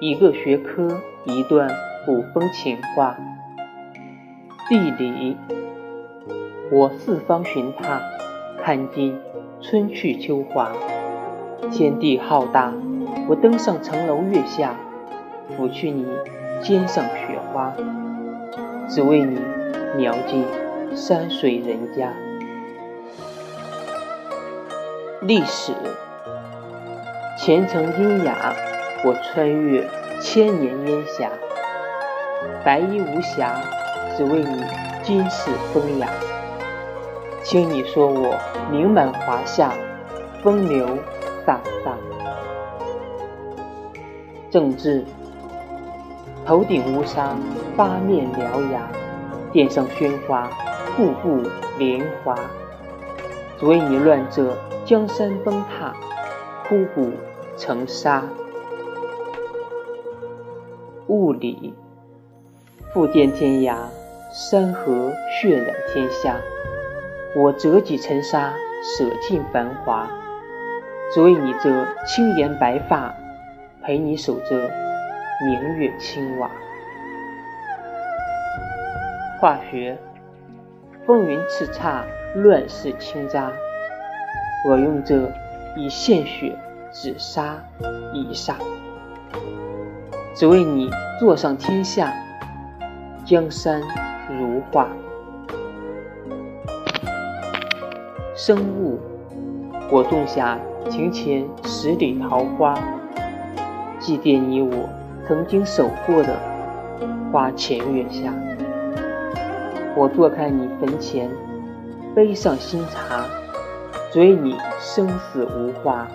一个学科，一段古风情话。地理，我四方寻他，看尽春去秋华。天地浩大，我登上城楼月下，拂去你肩上雪花，只为你描尽山水人家。历史，前程阴雅，我穿越千年烟霞，白衣无瑕，只为你今世风雅。听你说我名满华夏，风流飒飒。政治，头顶乌纱，八面獠牙，殿上喧哗，步步莲华，只为你乱这。江山崩塌，枯骨成沙。物理，复见天涯，山河血染天下。我折戟沉沙，舍尽繁华，只为你这青颜白发，陪你守着明月青瓦。化学，风云叱咤，乱世倾轧。我用这以献血止杀以杀，只为你坐上天下，江山如画。生物，我种下庭前十里桃花，祭奠你我曾经守过的花前月下。我坐看你坟前，杯上新茶。只为你生死无话，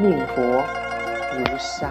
命薄如沙。